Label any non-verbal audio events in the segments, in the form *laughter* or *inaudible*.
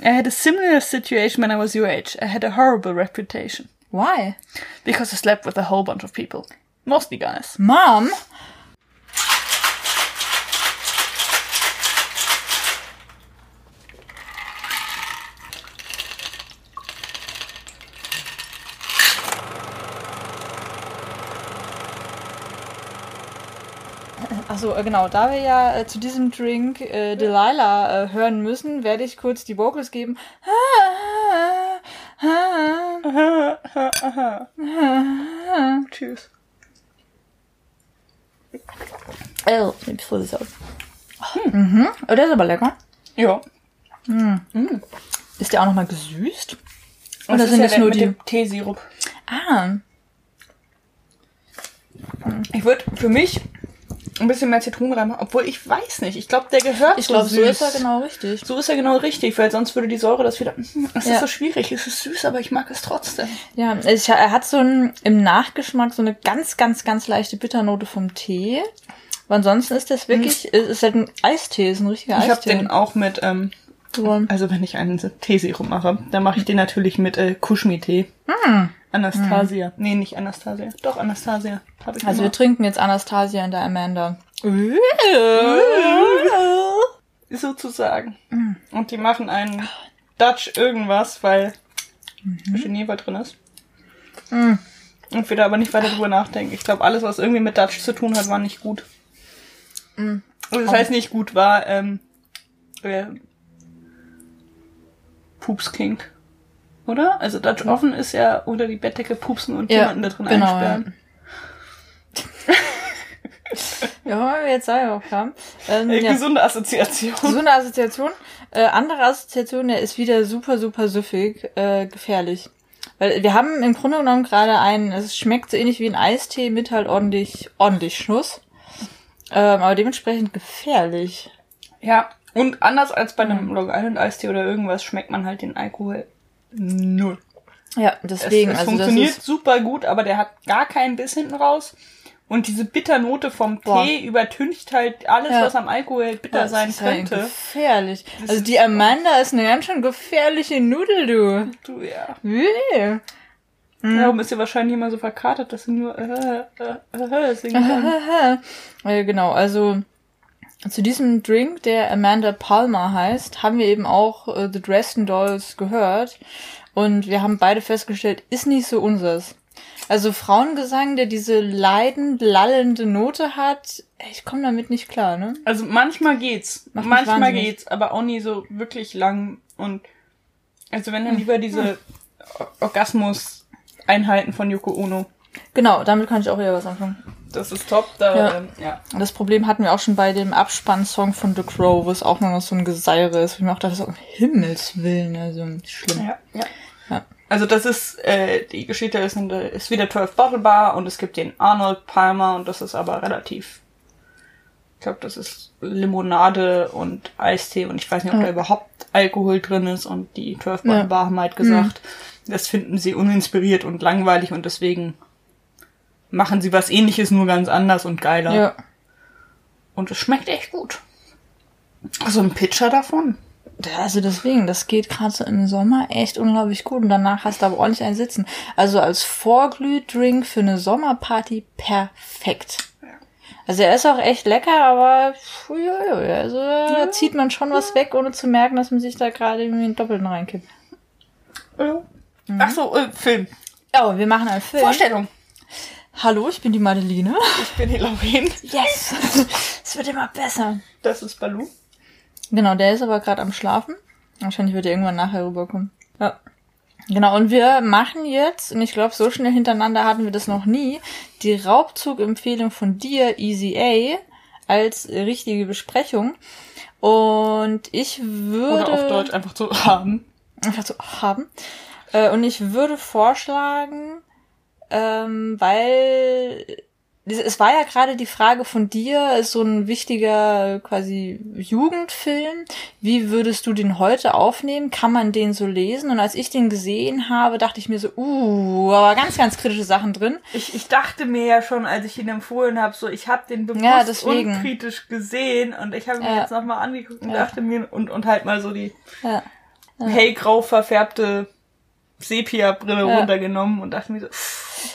I had a similar situation when I was your age. I had a horrible reputation. Why? Because I slept with a whole bunch of people. Mostly guys. Mom? Achso, äh, genau, da wir ja äh, zu diesem Drink äh, Delilah äh, hören müssen, werde ich kurz die Vocals geben. Tschüss. Oh, ich voll das aus. Mhm. Oh, der ist aber lecker. Ja. Ist der auch nochmal gesüßt? Oder das sind ja das nur mit die? dem Teesirup. Ah, Ich würde für mich ein bisschen mehr Zitronen reinmachen, obwohl ich weiß nicht. Ich glaube, der gehört ich so glaube, süß. so ist er genau richtig. So ist er genau richtig, weil sonst würde die Säure das wieder. Hm, Es Ja. ist so schwierig. Es ist süß, aber ich mag es trotzdem. Ja, ich, er hat so ein, im Nachgeschmack so eine ganz, ganz, ganz leichte Bitternote vom Tee. Aber ansonsten ist das wirklich, es ist halt ein Eistee, ist ein richtiger Ich habe Eistee. den auch mit, ähm, So. also wenn ich einen Teesirup mache, dann mache ich den natürlich mit äh, Kuschmi-Tee. Hm. Anastasia. Nee, nicht Anastasia. Doch, Anastasia. Hab ich Also wir immer. trinken jetzt Anastasia und der Amanda. *laughs* Sozusagen. Hm. Und die machen einen Dutch irgendwas, weil Mhm. Geneva drin ist. Hm. Und wir da aber nicht weiter drüber nachdenken. Ich glaube, alles, was irgendwie mit Dutch zu tun hat, war nicht gut. Hm. Also das heißt nicht gut, war ähm, äh, Pupskink. Oder? Also Dutch offen ist ja unter die Bettdecke pupsen und Ja, jemanden da drin genau, einsperren. *laughs* Ja, wollen wir jetzt sagen auch haben. Ähm, Äh, ja. Gesunde Assoziation. So eine Assoziation. Äh, andere Assoziation, der ist wieder super, super süffig, äh, gefährlich. Weil wir haben im Grunde genommen gerade einen, es schmeckt so ähnlich wie ein Eistee mit halt ordentlich, ordentlich Schnuss. Ähm, aber dementsprechend gefährlich. Ja, und anders als bei einem Long Island Eistee oder irgendwas schmeckt man halt den Alkohol null. Ja, Es, deswegen, es also funktioniert das ist, super gut, aber der hat gar keinen Biss hinten raus. Und diese Bitternote vom Boah. Tee übertüncht halt alles, Ja. was am Alkohol bitter das sein ist ja könnte. gefährlich. Das also die Amanda ist eine ganz schön gefährliche Nudel, du. Du, ja. Really? Darum ist sie wahrscheinlich immer so verkartet, dass sie nur äh, äh, äh, singen *laughs* kann. Ja, genau, also zu diesem Drink, der Amanda Palmer heißt, haben wir eben auch äh, The Dresden Dolls gehört. Und wir haben beide festgestellt, ist nicht so unseres. Also Frauengesang, der diese leidend, lallende Note hat, ich komme damit nicht klar, ne? Also manchmal geht's. Macht manchmal geht's, aber auch nie so wirklich lang. Und also wenn dann Hm. lieber diese Orgasmus-Einheiten von Yoko Ono. Genau, damit kann ich auch eher was anfangen. Das ist top. Da, Ja. ähm, ja. Das Problem hatten wir auch schon bei dem Abspannsong von The Crow, wo es auch nur noch so ein Geseire ist. Ich auch dachte, so, um Himmels Willen, also schlimm. Ja, ja. Ja. Also das ist, äh, die Geschichte ist, in der, ist wieder 12 Bottle Bar und es gibt den Arnold Palmer und das ist aber relativ, ich glaube, das ist Limonade und Eistee und ich weiß nicht, ob Ja. da überhaupt Alkohol drin ist und die 12 Bottle. Bar haben halt gesagt, das finden sie uninspiriert und langweilig und deswegen machen sie was ähnliches, nur ganz anders und geiler. Ja. Und es schmeckt echt gut. So ein Pitcher davon. Also deswegen, das geht gerade so im Sommer echt unglaublich gut und danach hast du aber ordentlich einen Sitzen. Also als Vorglühdrink für eine Sommerparty perfekt. Also er ist auch echt lecker, aber also da zieht man schon was weg, ohne zu merken, dass man sich da gerade irgendwie einen Doppelten reinkippt. Ja. Ach so, äh, Film. Oh, wir machen einen Film. Vorstellung. Hallo, ich bin die Madeline. Ich bin die Lauren. Yes! es wird immer besser. Das ist Balu. Genau, der ist aber gerade am Schlafen. Wahrscheinlich wird er irgendwann nachher rüberkommen. Ja. Genau, und wir machen jetzt, und ich glaube, so schnell hintereinander hatten wir das noch nie, die Raubzug-Empfehlung von dir, Easy A, als richtige Besprechung. Und ich würde... Oder auf Deutsch einfach zu haben. einfach so haben. Äh, und ich würde vorschlagen, ähm, weil es- war ja gerade die Frage von dir, ist so ein wichtiger quasi Jugendfilm. Wie würdest du den heute aufnehmen? Kann man den so lesen? Und als ich den gesehen habe, dachte ich mir so, uh, aber ganz, ganz kritische Sachen drin. Ich, ich dachte mir ja schon, als ich ihn empfohlen habe, so ich habe den bewusst Ja, deswegen. unkritisch gesehen und ich habe mir Ja. jetzt nochmal angeguckt und Ja. dachte mir und, und halt mal so die Ja. hellgrau verfärbte Sepia-Brille Ja. runtergenommen und dachte mir so,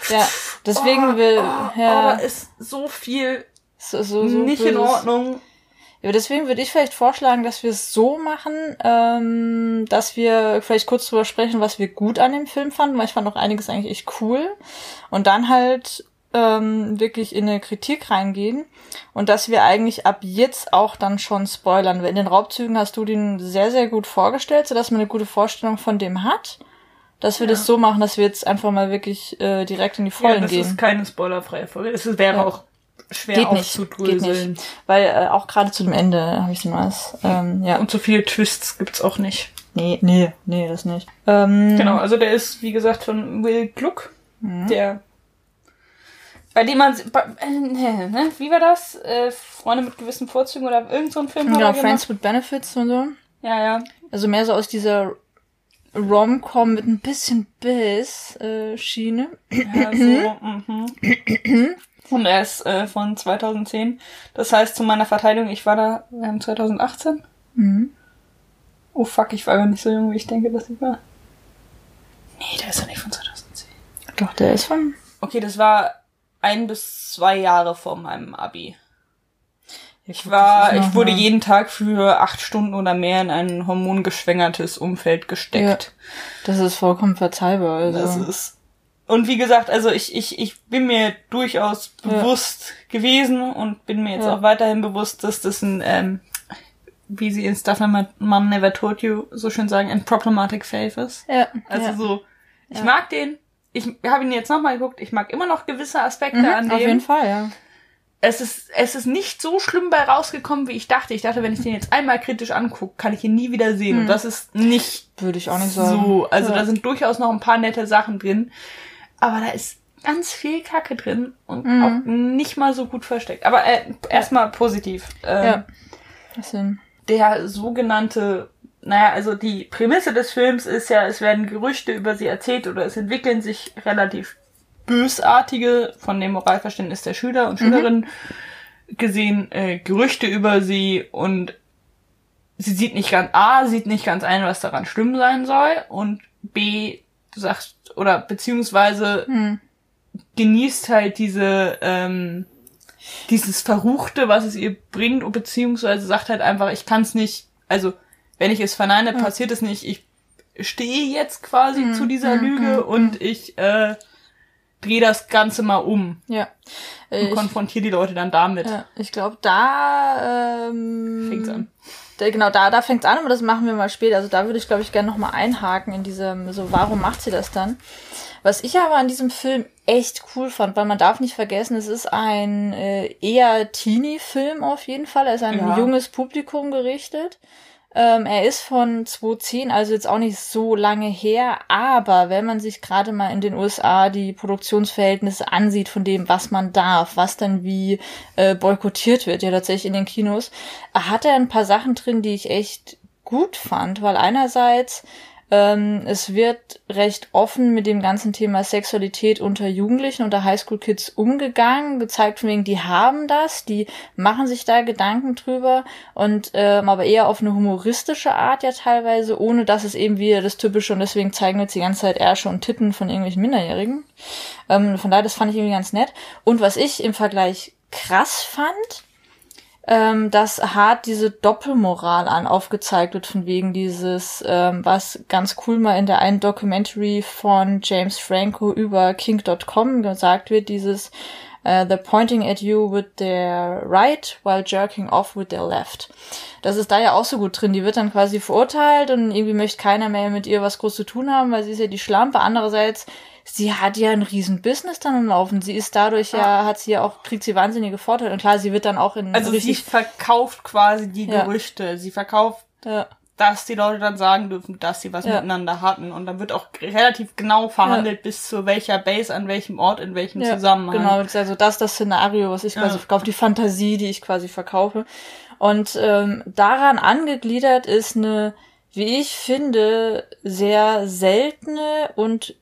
Ja, deswegen oh, will, oh, ja, oh, da ist so viel so, so, so nicht in. Ordnung. Ja, deswegen würde ich vielleicht vorschlagen, dass wir es so machen, ähm, dass wir vielleicht kurz drüber sprechen, was wir gut an dem Film fanden, weil ich fand auch einiges eigentlich echt cool. Und dann halt ähm, wirklich in eine Kritik reingehen und dass wir eigentlich ab jetzt auch dann schon spoilern. Weil In den Raubzügen hast du den sehr, sehr gut vorgestellt, sodass man eine gute Vorstellung von dem hat. Dass wir Ja. das so machen, dass wir jetzt einfach mal wirklich äh, direkt in die Ja, Vollen das gehen. ist keine spoilerfreie Folge. Es wäre Ja. auch schwer Geht nicht, aufzudröseln. geht Weil äh, auch gerade zu dem Ende habe ich noch was. Ähm, ja. Und so viele Twists gibt's auch nicht. Nee, nee, nee, das nicht. Ähm, Genau, also der ist, wie gesagt, von Will Gluck, Mhm. der bei dem man bei, äh, ne, wie war das? Äh, Freunde mit gewissen Vorzügen oder irgend so ein Film Genau, er Friends gemacht? with Benefits und so. Ja, ja. Also mehr so aus dieser Rom-Com mit ein bisschen Biss äh, Schiene. ja so, mhm. Und er ist äh, von 2010. Das heißt, zu meiner Verteidigung, ich war da ähm, 2018. Mhm. Oh fuck, ich war gar nicht so jung, wie ich denke, dass ich war. Nee, der ist ja nicht von 2010. Doch, der ist von. Okay, das war ein bis zwei Jahre vor meinem Abi. Ich war, ich wurde jeden Tag für acht Stunden oder mehr in ein hormongeschwängertes Umfeld gesteckt. Das ist vollkommen verzeihbar. Also. Das ist. Und wie gesagt, also ich, ich, ich bin mir durchaus bewusst gewesen und bin mir jetzt Ja. auch weiterhin bewusst, dass das ein, ähm, wie sie in Stuff My Mom Never Told You so schön sagen, ein problematic faith ist. ja, Also ja. so, ich Ja. mag den, ich habe ihn jetzt nochmal geguckt, ich mag immer noch gewisse Aspekte Mhm, an dem. auf jeden Fall, ja. Es ist, es ist nicht so schlimm bei rausgekommen, wie ich dachte. Ich dachte, wenn ich den jetzt einmal kritisch angucke, kann ich ihn nie wieder sehen. Und das ist nicht Würde ich auch nicht sagen. so. Also ja. da sind durchaus noch ein paar nette Sachen drin. Aber da ist ganz viel Kacke drin und Mhm. auch nicht mal so gut versteckt. Aber äh, erstmal positiv. Ähm, Ja. Sind, Der sogenannte, naja, also die Prämisse des Films ist ja, es werden Gerüchte über sie erzählt oder es entwickeln sich relativ bösartige, von dem Moralverständnis der Schüler und Schülerinnen gesehen, äh, Gerüchte über sie und sie sieht nicht ganz, A, sieht nicht ganz ein, was daran schlimm sein soll und B, sagt, oder beziehungsweise hm. genießt halt diese, ähm, dieses Verruchte, was es ihr bringt, und beziehungsweise sagt halt einfach, ich kann es nicht, also wenn ich es verneine, passiert es nicht, ich stehe jetzt quasi zu dieser Lüge und ich äh, drehe das Ganze mal um ja. und Ich, konfrontiere die Leute dann damit. ja, ich glaube, da ähm, Fängt's an. Da, genau, da, da fängt's an, aber das machen wir mal später. Also da würde ich, glaube ich, gerne nochmal einhaken in diesem, so, warum macht sie das dann? Was ich aber an diesem Film echt cool fand, weil man darf nicht vergessen, es ist ein äh, eher Teenie-Film auf jeden Fall. Er ist an ein Ja. junges Publikum gerichtet. Ähm, er ist von 2010, also jetzt auch nicht so lange her, aber wenn man sich gerade mal in den USA die Produktionsverhältnisse ansieht von dem, was man darf, was dann wie äh, boykottiert wird, ja tatsächlich in den Kinos, hat er ein paar Sachen drin, die ich echt gut fand, weil einerseits ähm, es wird recht offen mit dem ganzen Thema Sexualität unter Jugendlichen, unter Highschool-Kids umgegangen, gezeigt von wegen, die haben das, die machen sich da Gedanken drüber und ähm, aber eher auf eine humoristische Art ja teilweise, ohne dass es eben wieder das Typische und deswegen zeigen wir jetzt die ganze Zeit Ärsche und Titten von irgendwelchen Minderjährigen. Ähm, von daher, das fand ich irgendwie ganz nett. Und was ich im Vergleich krass fand, ähm, dass hart diese Doppelmoral an aufgezeigt wird, von wegen dieses, ähm, was ganz cool mal in der einen Documentary von James Franco über King.com gesagt wird, dieses uh, they're pointing at you with their right while jerking off with their left. Das ist da ja auch so gut drin. Die wird dann quasi verurteilt und irgendwie möchte keiner mehr mit ihr was groß zu tun haben, weil sie ist ja die Schlampe. Andererseits, sie hat ja ein riesen Business dann am Laufen. Sie ist dadurch ja, hat sie ja auch, kriegt sie wahnsinnige Vorteile. Und klar, sie wird dann auch in Also sie verkauft quasi die Ja. Gerüchte. Sie verkauft, ja, dass die Leute dann sagen dürfen, dass sie was Ja. miteinander hatten. Und dann wird auch relativ genau verhandelt, bis zu welcher Base, an welchem Ort, in welchem ja, Zusammenhang. Genau, das ist also das das Szenario, was ich quasi Ja. verkaufe, die Fantasie, die ich quasi verkaufe. Und ähm, daran angegliedert ist eine, wie ich finde, sehr seltene und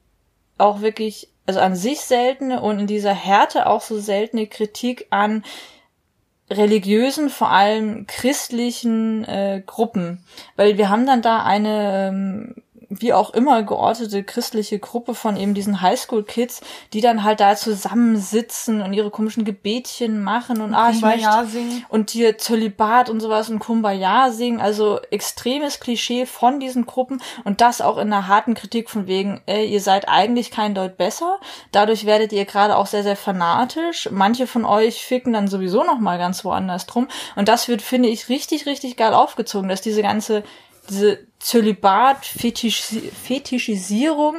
auch wirklich, also an sich seltene und in dieser Härte auch so seltene Kritik an religiösen, vor allem christlichen äh, Gruppen. Weil wir haben dann da eine ähm, wie auch immer geortete christliche Gruppe von eben diesen Highschool-Kids, die dann halt da zusammensitzen und ihre komischen Gebetchen machen und ah, ich möchte, singen. und hier Zölibat und sowas und Kumbaya singen. Also extremes Klischee von diesen Gruppen und das auch in einer harten Kritik von wegen, ey, ihr seid eigentlich kein Deut besser. Dadurch werdet ihr gerade auch sehr, sehr fanatisch. Manche von euch ficken dann sowieso noch mal ganz woanders drum. Und das wird, finde ich, richtig, richtig geil aufgezogen, dass diese ganze diese Zölibat-Fetischisierung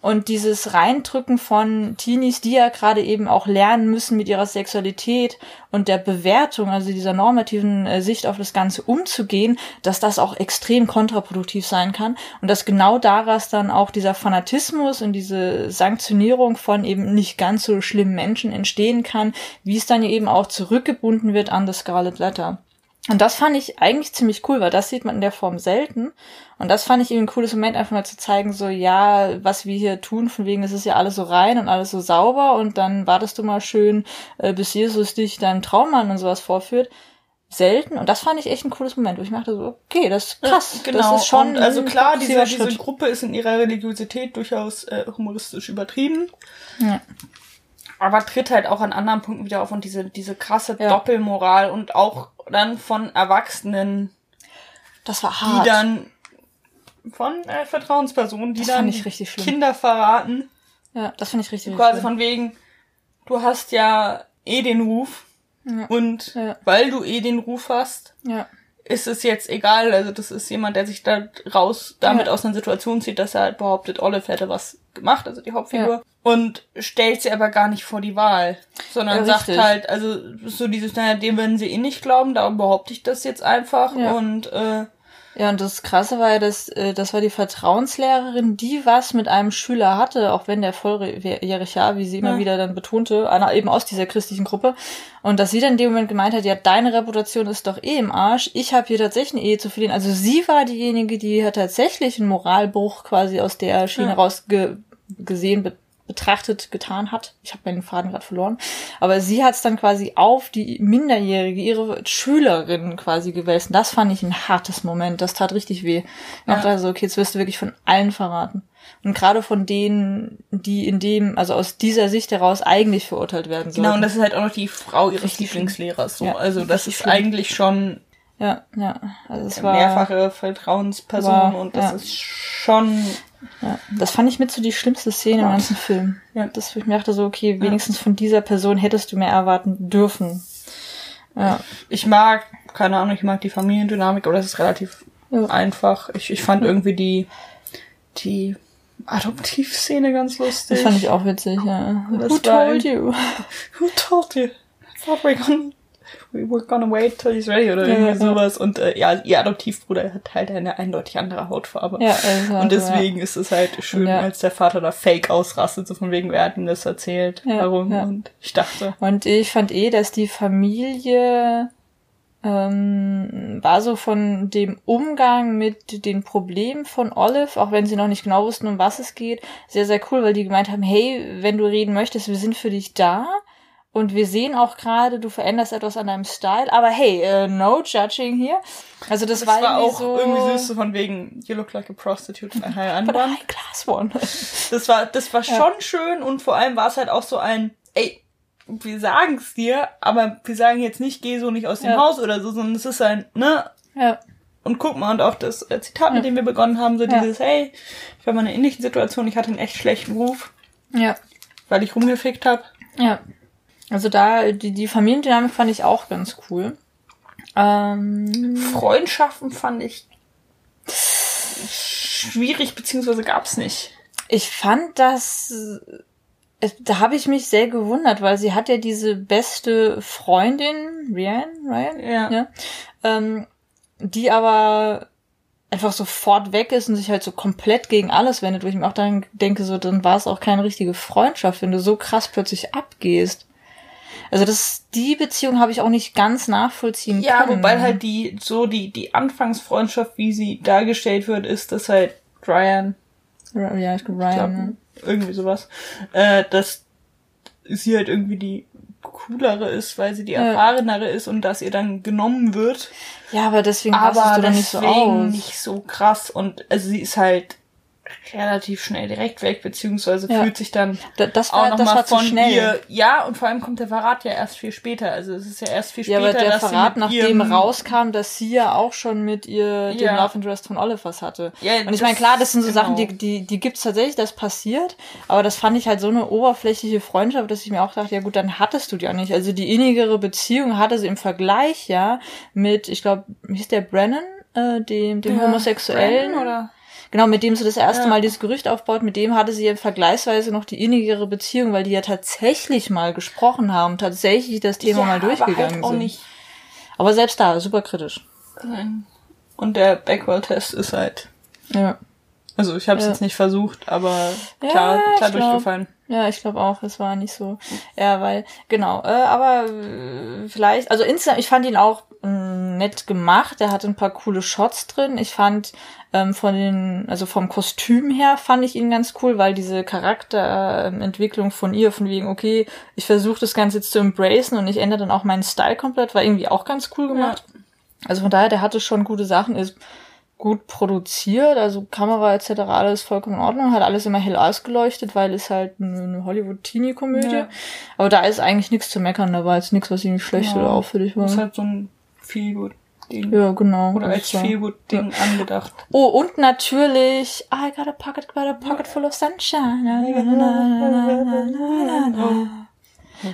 und dieses Reindrücken von Teenies, die ja gerade eben auch lernen müssen, mit ihrer Sexualität und der Bewertung, also dieser normativen äh, Sicht auf das Ganze umzugehen, dass das auch extrem kontraproduktiv sein kann und dass genau daraus dann auch dieser Fanatismus und diese Sanktionierung von eben nicht ganz so schlimmen Menschen entstehen kann, wie es dann eben auch zurückgebunden wird an das Scarlet Letter. Und das fand ich eigentlich ziemlich cool, weil das sieht man in der Form selten. Und das fand ich eben ein cooles Moment, einfach mal zu zeigen, so, ja, was wir hier tun, von wegen, es ist ja alles so rein und alles so sauber und dann wartest du mal schön, äh, bis Jesus dich deinen Traummann und sowas vorführt. Selten. Und das fand ich echt ein cooles Moment, wo ich dachte so, okay, das ist krass. Ja, genau. Das ist schon. Und also klar, diese, diese Gruppe ist in ihrer Religiosität durchaus äh, humoristisch übertrieben. Ja aber tritt halt auch an anderen Punkten wieder auf und diese, diese krasse ja. Doppelmoral und auch dann von Erwachsenen. Das war hart. Die dann von äh, Vertrauenspersonen, die das dann Kinder verraten. Ja, das finde ich richtig. Quasi von wegen, du hast ja eh den Ruf. Ja. Und ja. weil du eh den Ruf hast, ja. Ist es jetzt egal. Also das ist jemand, der sich da raus damit aus einer Situation zieht, dass er halt behauptet, Olive hätte was gemacht, also die Hauptfigur. Und stellt sie aber gar nicht vor die Wahl. Sondern sagt halt, also so dieses, naja, dem werden sie eh nicht glauben, darum behaupte ich das jetzt einfach. Und äh, ja, und das Krasse war ja, dass äh, das war die Vertrauenslehrerin, die was mit einem Schüler hatte, auch wenn der volljährig war, wie sie immer ja. wieder dann betonte, einer eben aus dieser christlichen Gruppe. Und dass sie dann in dem Moment gemeint hat, ja, deine Reputation ist doch eh im Arsch, ich habe hier tatsächlich eine Ehe zu verlieren. Also sie war diejenige, die hat tatsächlich einen Moralbruch quasi aus der Schiene ja. rausgesehen, betrachtet getan hat. Ich habe meinen Faden gerade verloren. Aber sie hat es dann quasi auf die Minderjährige, ihre Schülerin quasi gewälzt. Das fand ich ein hartes Moment. Das tat richtig weh. Ich ja. dachte also, okay, jetzt wirst du wirklich von allen verraten. Und gerade von denen, die in dem, also aus dieser Sicht heraus eigentlich verurteilt werden sollen. Genau, und das ist halt auch noch die Frau ihres Lieblingslehrers. So. Ja, also das ist schlimm. eigentlich schon ja, ja. Also es war mehrfache Vertrauensperson war, und das ja. ist schon ja, das fand ich mit so die schlimmste Szene im ganzen Film. Ja. Das, ich mir dachte so, okay, wenigstens von dieser Person hättest du mehr erwarten dürfen. Ja. Ich mag, keine Ahnung, ich mag die Familiendynamik, aber das ist relativ ja. einfach. Ich, ich fand irgendwie die, die Adoptivszene ganz lustig. Das fand ich auch witzig, ja. Who told you? Who told you? Thought we gonna we're gonna wait till he's ready oder irgendwie ja, sowas. Und äh, ja, ihr Adoptivbruder hat halt eine eindeutig andere Hautfarbe. Ja, also, und deswegen ja. ist es halt schön, ja. als der Vater da fake ausrastet, so von wegen, wer hat ihm das erzählt, warum. Und ich dachte. Und ich fand eh, dass die Familie ähm, war so von dem Umgang mit den Problemen von Olive, auch wenn sie noch nicht genau wussten, um was es geht, sehr, sehr cool, weil die gemeint haben, hey, wenn du reden möchtest, wir sind für dich da. Und wir sehen auch gerade, du veränderst etwas an deinem Style, aber hey, uh, no judging hier. Also das, das war, war auch so irgendwie süß, so von wegen, you look like a prostitute a high But a high class one. *laughs* Das war, das war schon ja. schön und vor allem war es halt auch so ein, ey, wir sagen's dir, aber wir sagen jetzt nicht, geh so nicht aus dem ja. Haus oder so, sondern es ist ein, ne? Ja. Und guck mal, und auch das äh, Zitat, ja. mit dem wir begonnen haben, so dieses, hey, ich war mal in einer ähnlichen Situation, ich hatte einen echt schlechten Ruf. Ja. Weil ich rumgefickt hab. Ja. Also da, die, die Familiendynamik fand ich auch ganz cool. Ähm, Freundschaften fand ich schwierig, beziehungsweise gab's nicht. Ich fand das, äh, da habe ich mich sehr gewundert, weil sie hat ja diese beste Freundin, Ryan, Ryan, ja, ja ähm, die aber einfach sofort weg ist und sich halt so komplett gegen alles wendet, wo ich mir auch dann denke, so, dann war es auch keine richtige Freundschaft, wenn du so krass plötzlich abgehst. Also das, die Beziehung habe ich auch nicht ganz nachvollziehen ja, können. Ja, wobei halt die, so die, die Anfangsfreundschaft, wie sie dargestellt wird, ist, dass halt Ryan, ja, ich glaube Ryan, glaub, irgendwie sowas, äh, dass sie halt irgendwie die coolere ist, weil sie die erfahrenere ist und dass ihr dann genommen wird. Ja, aber deswegen aber passt du dann nicht so deswegen aus. nicht so krass und also sie ist halt relativ schnell direkt weg, beziehungsweise Ja. fühlt sich dann Da- das auch war, das mal war zu von schnell. ihr. Ja, und vor allem kommt der Verrat ja erst viel später. Also es ist ja erst viel Ja, später, aber der Verrat, nachdem rauskam, dass sie ja auch schon mit ihr den Ja. Love Interest von Olivers hatte. Ja, und ich meine, klar, das sind so genau. Sachen, die, die, die gibt's tatsächlich, das passiert, aber das fand ich halt so eine oberflächliche Freundschaft, dass ich mir auch dachte, ja gut, dann hattest du die auch nicht. Also die innigere Beziehung hatte sie im Vergleich, ja, mit, ich glaube, hieß der Brennan, äh, dem, dem Ja, Homosexuellen Brandon oder? Genau, mit dem sie das erste Ja. Mal dieses Gerücht aufbaut, mit dem hatte sie ja vergleichsweise noch die innigere Beziehung, weil die ja tatsächlich mal gesprochen haben, tatsächlich das Thema ja, mal durchgegangen aber halt auch sind. nicht Aber selbst da, super kritisch. Und der Backwell-Test ist halt. Ja. Also ich habe es Ja. jetzt nicht versucht, aber klar, klar ich glaub- durchgefallen. Ja, ich glaube auch, es war nicht so. Ja, weil, genau, äh, aber äh, vielleicht, also insgesamt, ich fand ihn auch mh, nett gemacht, er hatte ein paar coole Shots drin. Ich fand ähm, von den, also vom Kostüm her fand ich ihn ganz cool, weil diese Charakterentwicklung von ihr, von wegen, okay, ich versuche das Ganze jetzt zu embracen und ich ändere dann auch meinen Style komplett, war irgendwie auch ganz cool gemacht. Also von daher, der hatte schon gute Sachen, ist gut produziert, also Kamera etc. alles vollkommen in Ordnung, hat alles immer hell ausgeleuchtet, weil es halt eine Hollywood-Teenie-Komödie. Ja. Aber da ist eigentlich nichts zu meckern, da war jetzt nichts, was irgendwie schlecht Ja. oder auffällig war. Das ist halt so ein Feelgood-Ding. Ja, genau. Oder als war- Feelgood-Ding angedacht. Oh, und natürlich, I got a pocket, got a pocket full of sunshine. Na, na, na, na, na, na, na, na.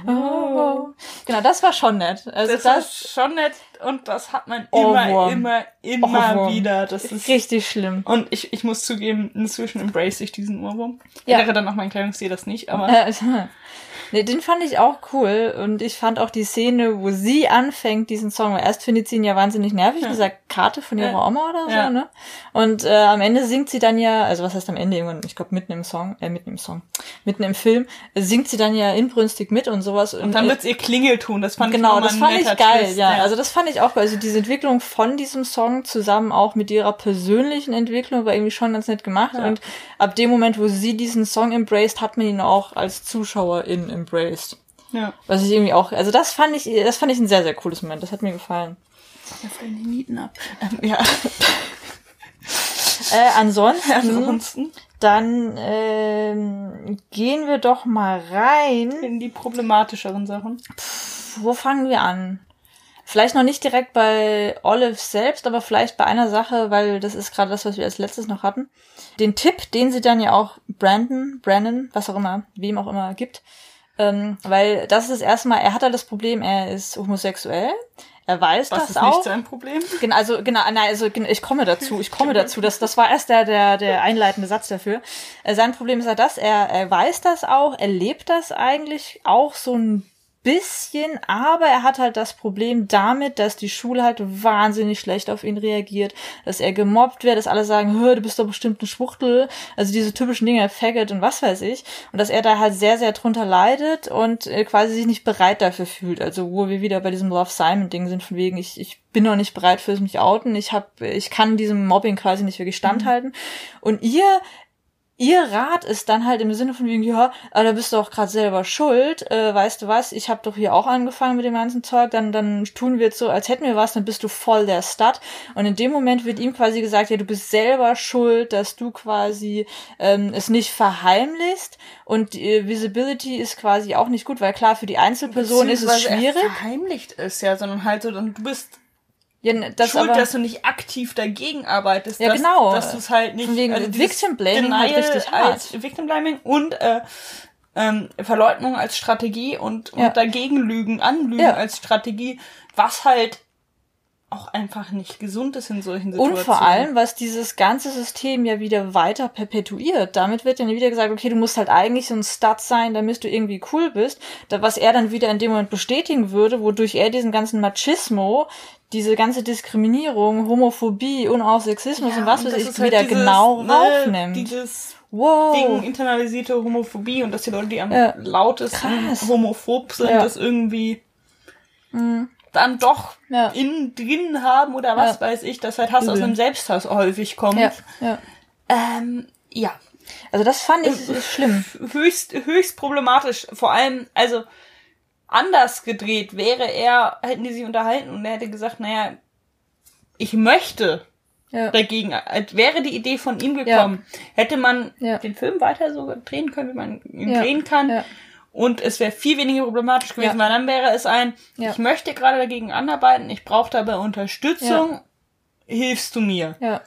Oh. Genau, das war schon nett. Also Das, das, ist schon nett und das hat man Ohrwurm. immer, immer, immer Ohrwurm. wieder. Das ist richtig schlimm. und ich, ich muss zugeben, inzwischen embrace ich diesen Ohrwurm. Ja. Wäre dann auch mein Kleidungsstil das nicht, aber Äh, *laughs* nee, den fand ich auch cool und ich fand auch die Szene, wo sie anfängt, diesen Song, weil erst findet sie ihn ja wahnsinnig nervig, Ja. dieser Karte von ihrer Ja. Oma oder so, Ja. ne? Und äh, am Ende singt sie dann ja, also was heißt am Ende irgendwann, ich glaube mitten im Song, äh, mitten im Song, mitten im Film, singt sie dann ja inbrünstig mit und sowas. und dann äh, wird's ihr Klingelton. Das fand ich Genau, das fand ich geil, Twist, ja. Also das fand ich auch geil. Also diese Entwicklung von diesem Song zusammen auch mit ihrer persönlichen Entwicklung war irgendwie schon ganz nett gemacht. Ja. Und ab dem Moment, wo sie diesen Song embraced, hat man ihn auch als Zuschauerin embraced. ja. Was ich irgendwie auch, also das fand ich, das fand ich ein sehr, sehr cooles Moment. Das hat mir gefallen. Da fallen die Nieten ab. Ähm, ja, *laughs* Äh, ansonsten, ansonsten dann ähm, gehen wir doch mal rein. in die problematischeren Sachen. Wo fangen wir an? Vielleicht noch nicht direkt bei Olive selbst, aber vielleicht bei einer Sache, weil das ist gerade das, was wir als letztes noch hatten. Den Tipp, den sie dann ja auch Brandon, Brandon, was auch immer, wem auch immer gibt. Ähm, weil das ist das erste Mal, er hat halt das Problem, er ist homosexuell. Er weiß Was das ist auch. nicht sein Problem? Genau, also genau, nein, also ich komme dazu, ich komme dazu. Das, das war erst der, der, der einleitende Satz dafür. Äh, sein Problem ist ja das, er, er weiß das auch, er lebt das eigentlich auch so ein bisschen, aber er hat halt das Problem damit, dass die Schule halt wahnsinnig schlecht auf ihn reagiert, dass er gemobbt wird, dass alle sagen, hör, du bist doch bestimmt eine Schwuchtel, also diese typischen Dinge, Faggot und was weiß ich, und dass er da halt sehr, sehr drunter leidet und äh, quasi sich nicht bereit dafür fühlt, also wo wir wieder bei diesem Love Simon Ding sind, von wegen, ich, ich bin noch nicht bereit fürs mich outen, ich hab, ich kann diesem Mobbing quasi nicht wirklich standhalten, und ihr Ihr Rat ist dann halt im Sinne von wegen, ja, aber da bist du auch gerade selber schuld, äh, weißt du was, ich habe doch hier auch angefangen mit dem ganzen Zeug, dann, dann tun wir jetzt so, als hätten wir was, dann bist du voll der Stud. Und in dem Moment wird ihm quasi gesagt, ja, du bist selber schuld, dass du quasi ähm, es nicht verheimlichst und die Visibility ist quasi auch nicht gut, weil klar, für die Einzelperson ist es schwierig. Er verheimlicht es ja, sondern halt so, dann du bist Ja, das schuld, aber, dass du nicht aktiv dagegen arbeitest. Ja, dass, genau. Dass du es halt nicht... Von wegen dieses Victim Blaming halt richtig hart. Victim Blaming und äh, ähm, Verleugnung als Strategie und, Ja. und dagegen lügen, anlügen Ja. als Strategie, was halt auch einfach nicht gesund ist in solchen Situationen. Und vor allem, was dieses ganze System ja wieder weiter perpetuiert. Damit wird dann wieder gesagt, okay, du musst halt eigentlich so ein Stud sein, damit du irgendwie cool bist. Da, was er dann wieder in dem Moment bestätigen würde, wodurch er diesen ganzen Machismo, diese ganze Diskriminierung, Homophobie und auch Sexismus und was weiß ich, halt wieder dieses, genau ne, raufnimmt. Dieses wow. Ding, internalisierte Homophobie und dass die Leute, die am Ja. lautesten Krass. homophob sind, Ja. Mhm. das irgendwie dann doch Ja. innen drin haben oder was Ja. weiß ich, das halt Hass aus Übel. einem Selbsthass häufig kommt. ja, ja. Ähm, ja. Also das fand ich schlimm. Höchst, höchst problematisch. Vor allem, also anders gedreht. Wäre er, hätten die sich unterhalten und er hätte gesagt, naja, ich möchte Ja. dagegen, als wäre die Idee von ihm gekommen, hätte man Ja. den Film weiter so drehen können, wie man ihn Ja. drehen kann. Und es wäre viel weniger problematisch gewesen, Ja. weil dann wäre es ein, Ja. ich möchte gerade dagegen anarbeiten, ich brauche dabei Unterstützung, hilfst du mir? Ja.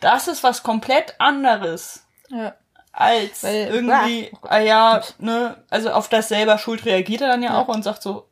Das ist was komplett anderes Ja. als Weil- irgendwie, ah ja, ne, also auf das selber Schuld reagiert er dann ja, auch und sagt so,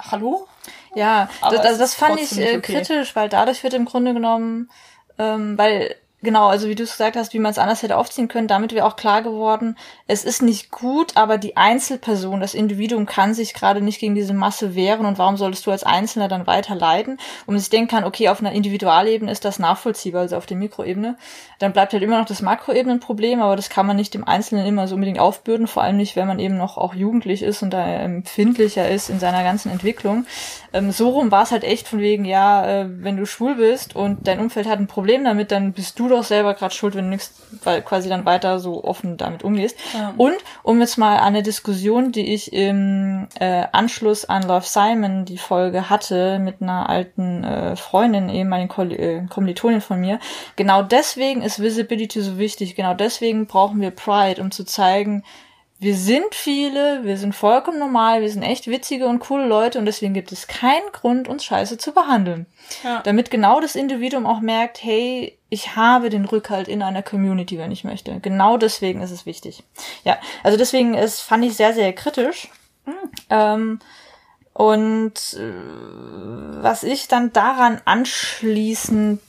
hallo? Ja, Aber das, das, fand ich äh, okay. kritisch, weil dadurch wird im Grunde genommen, ähm, weil genau, also wie du es gesagt hast, wie man es anders hätte aufziehen können, damit wäre auch klar geworden, es ist nicht gut, aber die Einzelperson, das Individuum kann sich gerade nicht gegen diese Masse wehren und warum solltest du als Einzelner dann weiter leiden? Und man sich denken kann, okay, auf einer Individualebene ist das nachvollziehbar, also auf der Mikroebene, dann bleibt halt immer noch das Makroebenenproblem, aber das kann man nicht dem Einzelnen immer so unbedingt aufbürden, vor allem nicht, wenn man eben noch auch jugendlich ist und da empfindlicher ist in seiner ganzen Entwicklung. Ähm, so rum war es halt echt von wegen, ja, äh, wenn du schwul bist und dein Umfeld hat ein Problem damit, dann bist du doch selber gerade schuld, wenn du nix, weil quasi dann weiter so offen damit umgehst. Ja. Und um jetzt mal an eine Diskussion, die ich im äh, Anschluss an Love Simon die Folge hatte mit einer alten äh, Freundin, ehemaligen Koll äh, Kommilitonin von mir, genau deswegen ist Visibility so wichtig. Genau deswegen brauchen wir Pride, um zu zeigen, wir sind viele, wir sind vollkommen normal, wir sind echt witzige und coole Leute und deswegen gibt es keinen Grund, uns scheiße zu behandeln. Ja. Damit genau das Individuum auch merkt, hey, ich habe den Rückhalt in einer Community, wenn ich möchte. Genau deswegen ist es wichtig. Ja, also deswegen ist, fand ich sehr, sehr kritisch. Ähm, und äh, was ich dann daran anschließend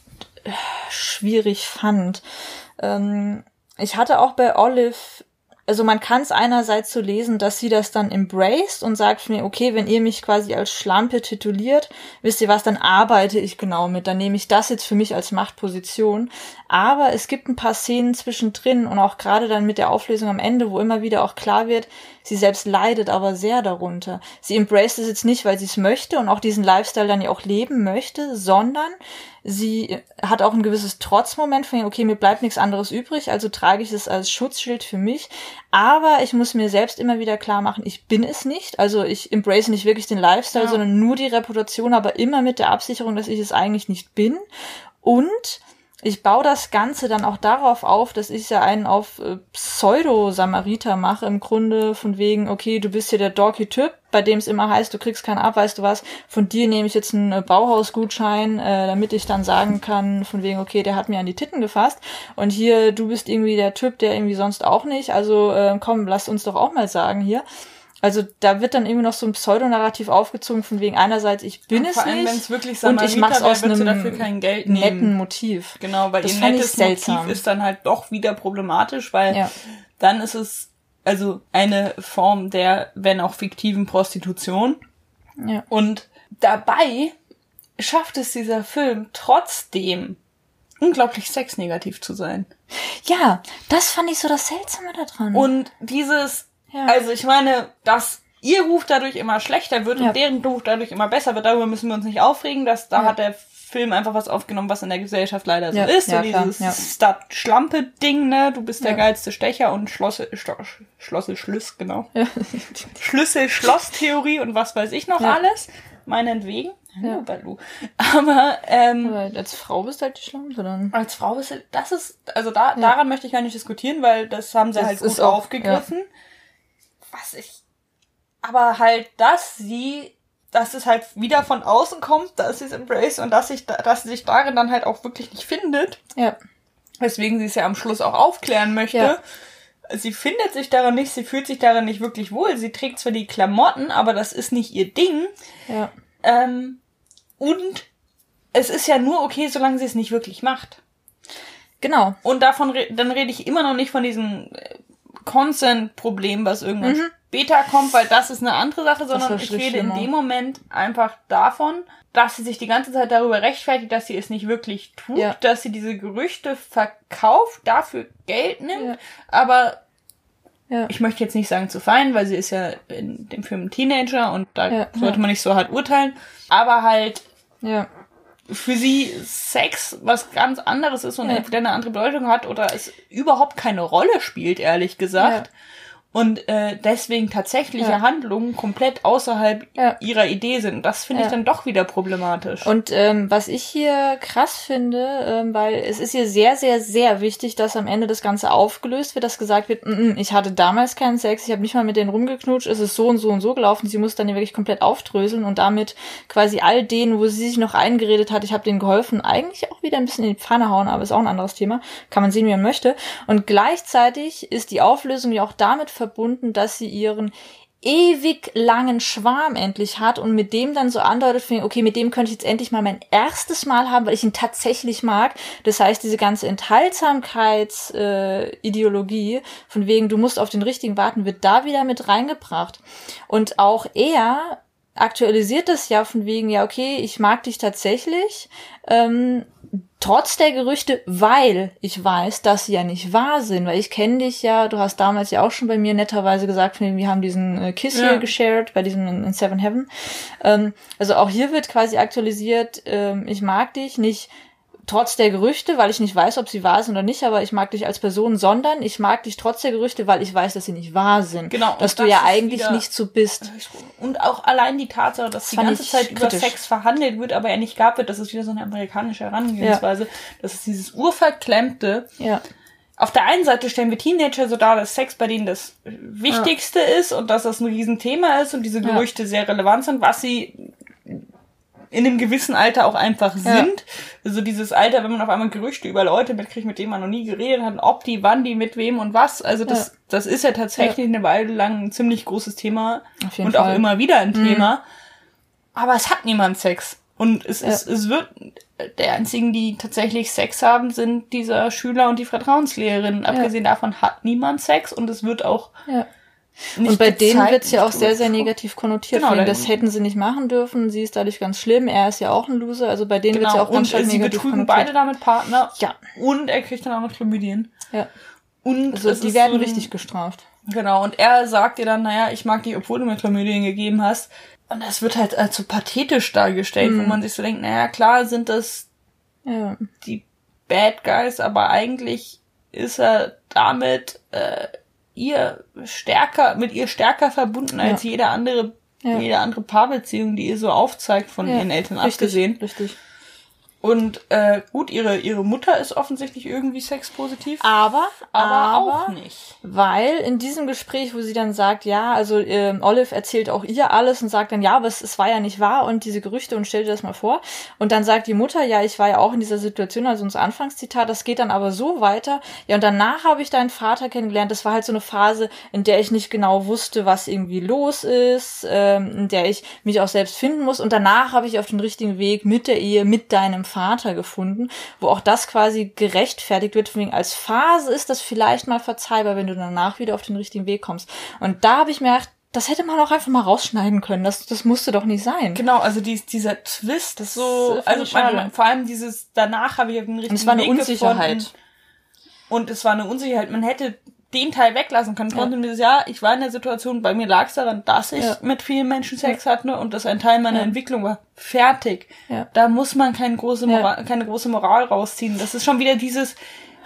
äh, schwierig fand, ähm, ich hatte auch bei Olive, also man kann es einerseits so lesen, dass sie das dann embraced und sagt mir, okay, wenn ihr mich quasi als Schlampe tituliert, wisst ihr was, dann arbeite ich genau mit, dann nehme ich das jetzt für mich als Machtposition. Aber es gibt ein paar Szenen zwischendrin und auch gerade dann mit der Auflösung am Ende, wo immer wieder auch klar wird, sie selbst leidet aber sehr darunter. Sie embraced es jetzt nicht, weil sie es möchte und auch diesen Lifestyle dann ja auch leben möchte, sondern sie hat auch ein gewisses Trotzmoment von, okay, mir bleibt nichts anderes übrig, also trage ich es als Schutzschild für mich. Aber ich muss mir selbst immer wieder klar machen, ich bin es nicht. Also ich embrace nicht wirklich den Lifestyle, Ja. sondern nur die Reputation, aber immer mit der Absicherung, dass ich es eigentlich nicht bin. Und ich baue das Ganze dann auch darauf auf, dass ich ja einen auf äh, Pseudo-Samariter mache, im Grunde von wegen, okay, du bist hier der dorky-Typ, bei dem es immer heißt, du kriegst keinen ab, weißt du was, von dir nehme ich jetzt einen äh, Bauhausgutschein, äh, damit ich dann sagen kann, von wegen, okay, der hat mir an die Titten gefasst. Und hier, du bist irgendwie der Typ, der irgendwie sonst auch nicht, also äh, komm, lass uns doch auch mal sagen hier. Also da wird dann irgendwie noch so ein Pseudonarrativ aufgezogen, von wegen einerseits, ich bin Und es allem, nicht es wirklich und ich Samariter mach's wäre, aus einem dafür kein Geld netten nehmen. Motiv. Genau, weil Das ihr nettes. Motiv ist dann halt doch wieder problematisch, weil Ja. dann ist es also eine Form der, wenn auch fiktiven Prostitution. Ja. Und dabei schafft es dieser Film trotzdem unglaublich sexnegativ zu sein. Ja, das fand ich so das Seltsame daran. Und dieses, Ja. also ich meine, dass ihr Ruf dadurch immer schlechter wird Ja. und deren Ruf dadurch immer besser wird, darüber müssen wir uns nicht aufregen, dass da Ja. hat der Film einfach was aufgenommen, was in der Gesellschaft leider so Ja, ist. ja, so klar, dieses ja. Stadt-Schlampe-Ding, ne? Du bist der Ja. geilste Stecher und Schlosse, Sto, Schlüss, genau. ja. Schlüssel-Schloss-Theorie und was weiß ich noch Ja. alles. Meinetwegen. Ja. Ja. Aber ähm, Aber als Frau bist du halt die Schlampe dann. als Frau ist halt- das ist, also da, daran möchte ich gar nicht diskutieren, weil das haben sie Das halt gut ist auch- aufgegriffen. Was ich, aber halt, dass sie, dass es halt wieder von außen kommt, dass sie es embrace und dass sich, da- dass sie sich darin dann halt auch wirklich nicht findet, Ja. weswegen sie es ja am Schluss auch aufklären möchte. Ja. Sie findet sich darin nicht, sie fühlt sich darin nicht wirklich wohl. Sie trägt zwar die Klamotten, aber das ist nicht ihr Ding. Ja. Ähm, und es ist ja nur okay, solange sie es nicht wirklich macht. Genau. Und davon, re dann rede ich immer noch nicht von diesem äh, Consent-Problem, was irgendwann später kommt, weil das ist eine andere Sache, sondern ich rede in schlimmer. dem Moment einfach davon, dass sie sich die ganze Zeit darüber rechtfertigt, dass sie es nicht wirklich tut, Ja. dass sie diese Gerüchte verkauft, dafür Geld nimmt, Ja. aber Ja. ich möchte jetzt nicht sagen zu fein, weil sie ist ja in dem Film Teenager und da sollte man nicht so hart urteilen, aber halt Ja. Für sie Sex was ganz anderes ist und Ja. entweder eine andere Bedeutung hat oder es überhaupt keine Rolle spielt, ehrlich gesagt. Und äh, deswegen tatsächliche Ja. Handlungen komplett außerhalb Ja. ihrer Idee sind. Und das finde ich Ja. dann doch wieder problematisch. Und ähm, was ich hier krass finde, ähm, weil es ist hier sehr, sehr, sehr wichtig, dass am Ende das Ganze aufgelöst wird, dass gesagt wird, mm, mm, ich hatte damals keinen Sex, ich habe nicht mal mit denen rumgeknutscht, es ist so und so und so gelaufen. Sie muss dann hier wirklich komplett aufdröseln und damit quasi all denen, wo sie sich noch eingeredet hat, ich habe denen geholfen, eigentlich auch wieder ein bisschen in die Pfanne hauen, aber ist auch ein anderes Thema. Kann man sehen, wie man möchte. Und gleichzeitig ist die Auflösung ja auch damit verbunden, dass sie ihren ewig langen Schwarm endlich hat und mit dem dann so andeutet, okay, mit dem könnte ich jetzt endlich mal mein erstes Mal haben, weil ich ihn tatsächlich mag. Das heißt, diese ganze Enthaltsamkeitsideologie, äh, von wegen, du musst auf den richtigen warten, wird da wieder mit reingebracht. Und auch er aktualisiert das ja von wegen, ja, okay, ich mag dich tatsächlich, ähm, trotz der Gerüchte, weil ich weiß, dass sie ja nicht wahr sind, weil ich kenne dich ja, du hast damals ja auch schon bei mir netterweise gesagt, wir haben diesen äh, Kiss Ja. hier geshared, bei diesem in, in Seven Heaven. Ähm, also auch hier wird quasi aktualisiert, ähm, ich mag dich nicht trotz der Gerüchte, weil ich nicht weiß, ob sie wahr sind oder nicht, aber ich mag dich als Person, sondern ich mag dich trotz der Gerüchte, weil ich weiß, dass sie nicht wahr sind. Genau, Dass du das ja eigentlich nicht so bist. Und auch allein die Tatsache, dass die fand ganze Zeit über kritisch. Sex verhandelt wird, aber er nicht gab wird, das ist wieder so eine amerikanische Herangehensweise. Das ist dieses urverklemmte. Ja. Auf der einen Seite stellen wir Teenager so dar, dass Sex bei denen das Wichtigste ist und dass das ein Riesenthema ist und diese Ja. Gerüchte sehr relevant sind, was sie in einem gewissen Alter auch einfach Ja. sind. Also dieses Alter, wenn man auf einmal Gerüchte über Leute mitkriegt, mit denen man noch nie geredet hat, ob die, wann die, mit wem und was. Also das, Ja. das ist ja tatsächlich eine Weile lang ein ziemlich großes Thema und auch Fall. Mhm. immer wieder ein Thema. Aber es hat niemand Sex. Und es, Ja. ist, es wird, der einzigen, die tatsächlich Sex haben, sind dieser Schüler und die Vertrauenslehrerin. Abgesehen davon hat niemand Sex und es wird auch Ja. Nicht Und bei denen gezeigt, wird's ja auch sehr, sehr negativ konnotiert. Genau, das hätten sie nicht machen dürfen. Sie ist dadurch ganz schlimm. Er ist ja auch ein Loser. Also bei denen Genau, ja auch ganz und stark äh, sie negativ betrügen konnotiert. beide damit Partner. Ja. Und er kriegt dann auch noch Chlamydien. Ja. Und Also es die werden so ein- richtig gestraft. Genau, und er sagt dir dann, naja, ich mag dich, obwohl du mir Chlamydien gegeben hast. Und das wird halt als so pathetisch dargestellt, Mhm. wo man sich so denkt, naja, klar sind das Ja. die Bad Guys, aber eigentlich ist er damit äh, ihr stärker, mit ihr stärker verbunden als jede andere, Ja. jede andere Paarbeziehung, die ihr so aufzeigt, von ja. ihren Eltern richtig, abgesehen. Richtig. Und äh, gut, ihre, ihre Mutter ist offensichtlich irgendwie sexpositiv, Aber, aber, auch nicht. Weil in diesem Gespräch, wo sie dann sagt, ja, also ähm, Olive erzählt auch ihr alles und sagt dann, ja, aber es, es war ja nicht wahr und diese Gerüchte und stell dir das mal vor. Und dann sagt die Mutter, ja, ich war ja auch in dieser Situation, also unser Anfangszitat, das geht dann aber so weiter. Ja, und danach habe ich deinen Vater kennengelernt. Das war halt so eine Phase, in der ich nicht genau wusste, was irgendwie los ist, ähm, in der ich mich auch selbst finden muss. Und danach habe ich auf den richtigen Weg mit der Ehe, mit deinem Vater gefunden, wo auch das quasi gerechtfertigt wird. Wegen, als Phase ist das vielleicht mal verzeihbar, wenn du danach wieder auf den richtigen Weg kommst. Und da habe ich mir gedacht, das hätte man auch einfach mal rausschneiden können. Das, das musste doch nicht sein. Genau, also dies, dieser Twist, das so, also man, vor allem dieses, danach habe ich den richtigen Und es war eine Weg Unsicherheit. gefunden. Und es war eine Unsicherheit. Man hätte den Teil weglassen können. Trotzdem dieses Jahr, ich war in der Situation, bei mir lag es daran, dass ich Ja. mit vielen Menschen Sex hatte und das ein Teil meiner Ja. Entwicklung war. Fertig. Ja. Da muss man keine große, Ja. Moral, keine große Moral rausziehen. Das ist schon wieder dieses,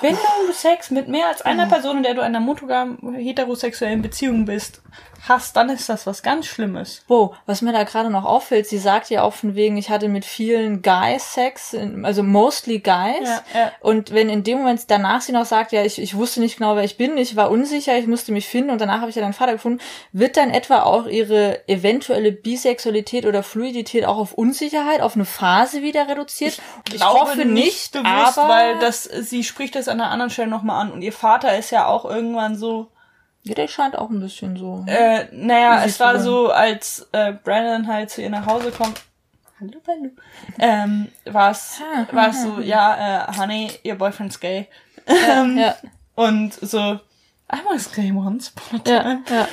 wenn du Sex mit mehr als einer Person, in der du in einer monogamen heterosexuellen Beziehung bist, hast, dann ist das was ganz Schlimmes. Wow, was mir da gerade noch auffällt, sie sagt ja auch von wegen, ich hatte mit vielen Guys Sex, also mostly Guys. Ja, ja. Und wenn in dem Moment danach sie noch sagt, ja, ich, ich wusste nicht genau, wer ich bin, ich war unsicher, ich musste mich finden und danach habe ich ja deinen Vater gefunden, wird dann etwa auch ihre eventuelle Bisexualität oder Fluidität auch auf Unsicherheit, auf eine Phase wieder reduziert? Ich, hoffe nicht, bewusst, aber weil das, sie spricht das an einer anderen Stelle nochmal an und ihr Vater ist ja auch irgendwann so, ja, der scheint auch ein bisschen so. äh, naja, es war so, als äh, Brandon halt zu ihr nach Hause kommt, hallo, hallo, ähm, war es, so, ja, äh, honey, your boyfriend's gay. Ähm, ja, Und so, I was gay once upon a ja, time. ja.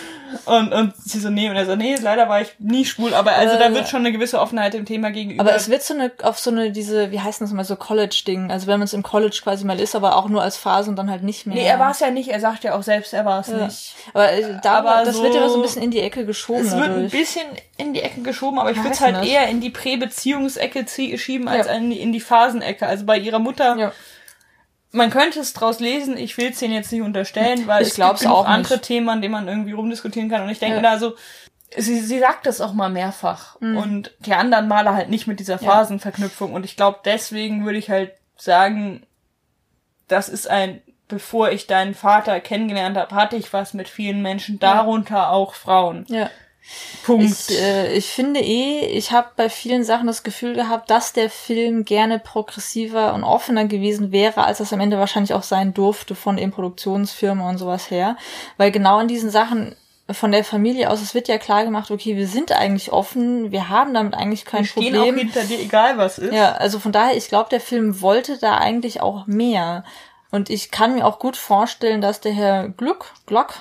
Und, und sie so, nee, und er so, nee, leider war ich nie schwul, aber also da Äh, wird schon eine gewisse Offenheit dem Thema gegenüber. Aber es wird so eine, auf so eine, diese, wie heißt das mal, so College-Ding. Also wenn man es im College quasi mal ist, aber auch nur als Phase und dann halt nicht mehr. nee, er war es ja nicht, er sagt ja auch selbst, er war es Ja. nicht. Aber äh, da, Aber das so- wird ja so ein bisschen in die Ecke geschoben Es wird ein dadurch. bisschen in die Ecke geschoben, aber ich würde es halt das? eher in die Prä-Beziehungsecke zie- schieben als Ja. in, die, in die Phasenecke. Also bei ihrer Mutter Ja. Man könnte es draus lesen, ich will es denen jetzt nicht unterstellen, weil Ich es gibt auch nicht. andere Themen, an denen man irgendwie rumdiskutieren kann. Und ich denke Ja. da so, sie, sie sagt das auch mal mehrfach. Mhm. Und die anderen Male halt nicht mit dieser Ja. Phasenverknüpfung. Und ich glaube, deswegen würde ich halt sagen, das ist ein, bevor ich deinen Vater kennengelernt habe, hatte ich was mit vielen Menschen, darunter auch Frauen. Ja. Punkt. Ich, äh, ich finde eh, ich habe bei vielen Sachen das Gefühl gehabt, dass der Film gerne progressiver und offener gewesen wäre, als es am Ende wahrscheinlich auch sein durfte von eben Produktionsfirmen und sowas her. Weil genau in diesen Sachen von der Familie aus, es wird ja klar gemacht, okay, wir sind eigentlich offen, wir haben damit eigentlich kein Wir stehen Problem. auch hinter dir, egal was ist. Ja, also von daher, ich glaube, der Film wollte da eigentlich auch mehr. Und ich kann mir auch gut vorstellen, dass der Herr Gluck, Glock,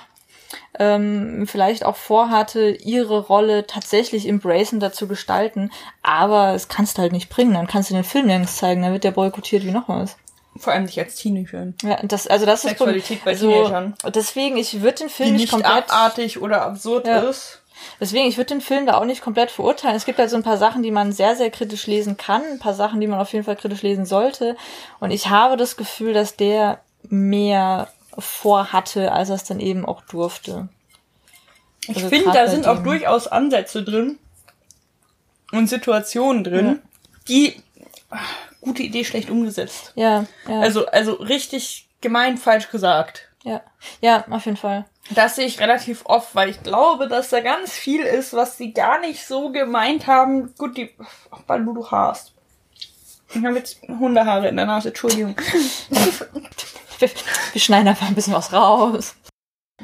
ähm, vielleicht auch vorhatte, ihre Rolle tatsächlich embracender zu gestalten. Aber es kannst du halt nicht bringen. Dann kannst du den Film nirgends zeigen. Dann wird der boykottiert wie noch was. Vor allem nicht als Teenie-Film. Ja, das, also das ist das Problem. Sexualität bei also, Teenagern. Deswegen, ich würde den Die Film nicht nicht komplett abartig oder absurd Ja. ist. Deswegen, ich würde den Film da auch nicht komplett verurteilen. Es gibt halt so ein paar Sachen, die man sehr, sehr kritisch lesen kann, ein paar Sachen, die man auf jeden Fall kritisch lesen sollte. Und ich habe das Gefühl, dass der mehr vorhatte, als er es dann eben auch durfte. Ich Also finde, da bei sind auch durchaus Ansätze drin und Situationen drin, die ah, gute Idee schlecht umgesetzt. Ja, ja, Also, also richtig gemein falsch gesagt. ja, ja, auf jeden Fall. Das sehe ich relativ oft, weil ich glaube, dass da ganz viel ist, was sie gar nicht so gemeint haben. Gut, die Ach, Balu, du hast. Ich habe jetzt Hundehaare in der Nase, Entschuldigung. *laughs* Wir, *laughs* wir schneiden einfach ein bisschen was raus.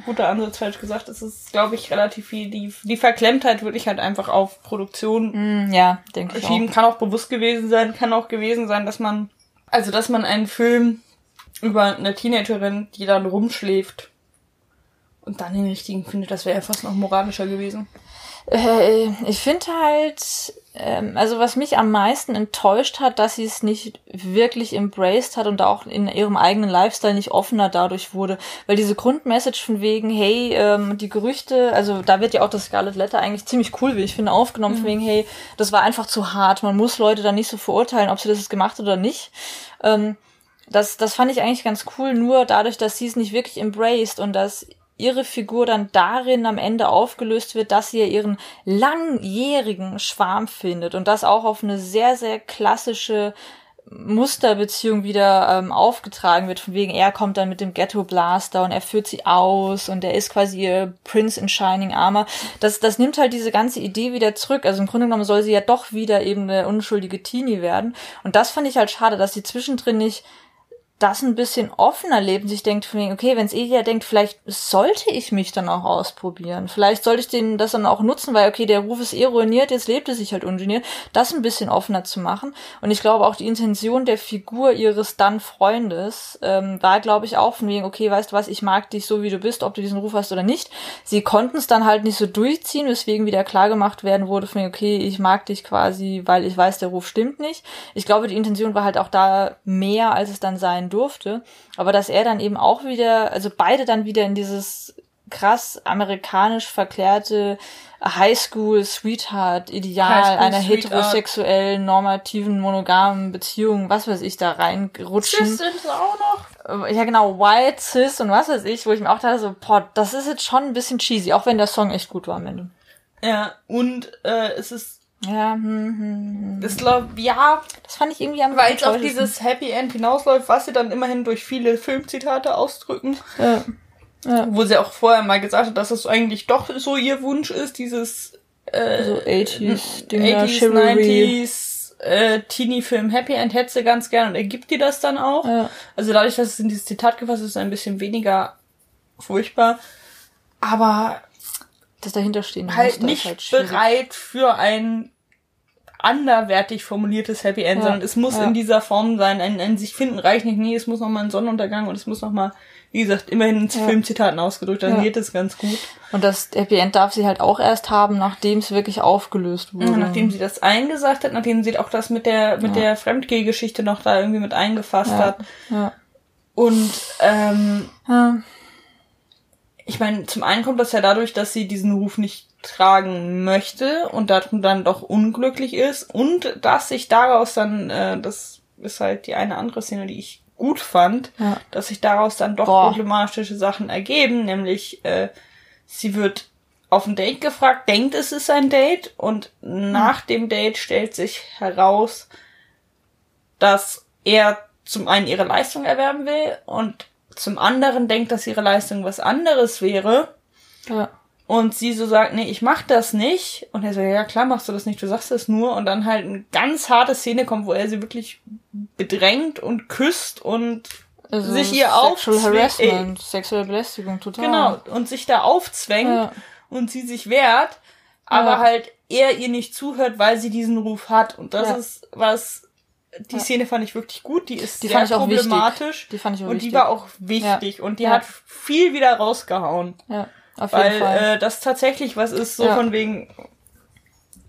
Guter Ansatz, falsch gesagt. Es ist, glaube ich, relativ viel. Die, die Verklemmtheit würde ich halt einfach auf Produktion Hm, ja, denke ich auch. schieben. Kann auch bewusst gewesen sein, kann auch gewesen sein, dass man, also dass man einen Film über eine Teenagerin, die dann rumschläft und dann den richtigen findet, das wäre ja fast noch moralischer gewesen. Äh, ich finde halt, ähm, also was mich am meisten enttäuscht hat, dass sie es nicht wirklich embraced hat und auch in ihrem eigenen Lifestyle nicht offener dadurch wurde. Weil diese Grundmessage von wegen, hey, ähm, die Gerüchte, also da wird ja auch das Scarlet Letter eigentlich ziemlich cool, wie ich finde, aufgenommen, von wegen, hey, das war einfach zu hart, man muss Leute da nicht so verurteilen, ob sie das jetzt gemacht hat oder nicht. Ähm, das, das fand ich eigentlich ganz cool, nur dadurch, dass sie es nicht wirklich embraced und dass ihre Figur dann darin am Ende aufgelöst wird, dass sie ihren langjährigen Schwarm findet und das auch auf eine sehr, sehr klassische Musterbeziehung wieder ähm, aufgetragen wird, von wegen er kommt dann mit dem Ghetto Blaster und er führt sie aus und er ist quasi ihr Prince in Shining Armor. Das, das nimmt halt diese ganze Idee wieder zurück. Also im Grunde genommen soll sie ja doch wieder eben eine unschuldige Teenie werden. Und das fand ich halt schade, dass sie zwischendrin nicht das ein bisschen offener lebt und sich denkt, okay, wenn es Elia denkt, vielleicht sollte ich mich dann auch ausprobieren. Vielleicht sollte ich den das dann auch nutzen, weil, okay, der Ruf ist eh ruiniert, jetzt lebt es sich halt ungeniert, das ein bisschen offener zu machen. Und ich glaube auch die Intention der Figur ihres dann Freundes ähm, war, glaube ich, auch von wegen, okay, weißt du was, ich mag dich so, wie du bist, ob du diesen Ruf hast oder nicht. Sie konnten es dann halt nicht so durchziehen, weswegen wieder klar gemacht werden wurde, von wegen, okay, ich mag dich quasi, weil ich weiß, der Ruf stimmt nicht. Ich glaube, die Intention war halt auch da mehr, als es dann sein durfte. Aber dass er dann eben auch wieder, also beide dann wieder in dieses krass amerikanisch verklärte Highschool-Sweetheart-Ideal Highschool einer Sweetheart. heterosexuellen, normativen, monogamen Beziehung, was weiß ich, da reinrutschen. Cis sind sie auch noch. Äh, Ja, genau, White, Cis und was weiß ich, wo ich mir auch dachte, so, boah, das ist jetzt schon ein bisschen cheesy, auch wenn der Song echt gut war am Ende. Ja, und äh, es ist, Ja, hm, hm, hm. das glaub, ja, das fand ich irgendwie am weil es auf dieses Happy End hinausläuft, was sie dann immerhin durch viele Filmzitate ausdrücken. Ja. Wo sie auch vorher mal gesagt hat, dass es eigentlich doch so ihr Wunsch ist, dieses äh, So 80s, Dinger, 80s, Chivalry. 90s äh, Teenie-Film Happy End hätte sie ganz gern und er gibt dir das dann auch. Ja. Also dadurch, dass es in dieses Zitat gefasst ist, ist es ein bisschen weniger furchtbar. Aber Das dahinter stehen halt nicht halt bereit für ein anderwertig formuliertes Happy End, Ja, sondern es muss ja. in dieser Form sein. Ein, ein sich finden reicht nicht. Nee, es muss noch mal ein Sonnenuntergang und es muss noch mal, wie gesagt, immerhin in Ja. Filmzitaten ausgedrückt. Dann geht es ganz gut. Und das Happy End darf sie halt auch erst haben, nachdem es wirklich aufgelöst wurde. Nachdem sie das eingesagt hat, nachdem sie auch das mit der mit der Fremdgeh-Geschichte noch da irgendwie mit eingefasst hat. ja. Und ähm, Ja. Ich meine, zum einen kommt das ja dadurch, dass sie diesen Ruf nicht tragen möchte und darum dann doch unglücklich ist und dass sich daraus dann, äh, das ist halt die eine andere Szene, die ich gut fand, Ja. dass sich daraus dann doch Boah. problematische Sachen ergeben, nämlich äh, sie wird auf ein Date gefragt, denkt es ist ein Date und nach dem Date stellt sich heraus, dass er zum einen ihre Leistung erwerben will und zum anderen denkt, dass ihre Leistung was anderes wäre Ja. und sie so sagt, nee, ich mach das nicht. Und er so, ja klar machst du das nicht, du sagst das nur. Und dann halt eine ganz harte Szene kommt, wo er sie wirklich bedrängt und küsst und Also sich ihr Sexual. Harassment, sexuelle Belästigung, total. Genau, und sich da aufzwängt Ja. und sie sich wehrt, aber Ja. halt er ihr nicht zuhört, weil sie diesen Ruf hat. Und das Ja. ist was, die Szene fand ich wirklich gut, die ist Die sehr problematisch. Die fand ich auch und wichtig. die war auch wichtig und die Ja. hat viel wieder rausgehauen. Ja, auf jeden Weil Fall. äh, das tatsächlich was ist, so Ja. von wegen,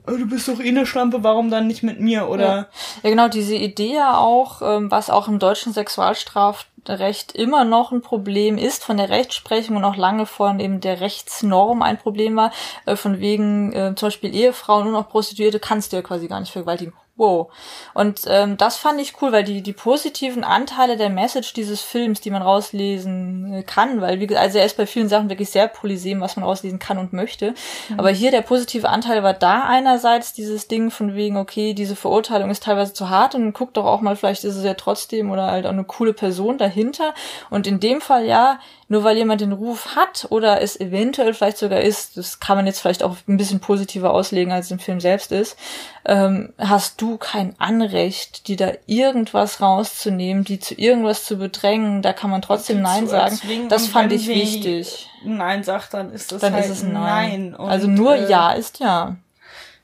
oh, du bist doch eh eine Schlampe, warum dann nicht mit mir? Oder Ja. Ja, genau, diese Idee ja auch, ähm, was auch im deutschen Sexualstrafrecht immer noch ein Problem ist, von der Rechtsprechung und auch lange vor eben der Rechtsnorm ein Problem war, äh, von wegen äh, zum Beispiel Ehefrauen und auch Prostituierte kannst du ja quasi gar nicht vergewaltigen. Wow. Und ähm, das fand ich cool, weil die, die positiven Anteile der Message dieses Films, die man rauslesen äh, kann, weil wie gesagt, also er ist bei vielen Sachen wirklich sehr polysem, was man rauslesen kann und möchte. Aber hier der positive Anteil war da einerseits dieses Ding von wegen, okay, diese Verurteilung ist teilweise zu hart und guck doch auch mal, vielleicht ist es ja trotzdem oder halt auch eine coole Person dahinter. Und in dem Fall ja, nur weil jemand den Ruf hat oder es eventuell vielleicht sogar ist, das kann man jetzt vielleicht auch ein bisschen positiver auslegen, als es im Film selbst ist, ähm, hast du kein Anrecht, die da irgendwas rauszunehmen, die zu irgendwas zu bedrängen. Da kann man trotzdem Nein sagen. Das fand ich wichtig. Nein sagt, dann ist das Dann halt ist es ein ein Nein. Und, also nur äh, Ja ist Ja.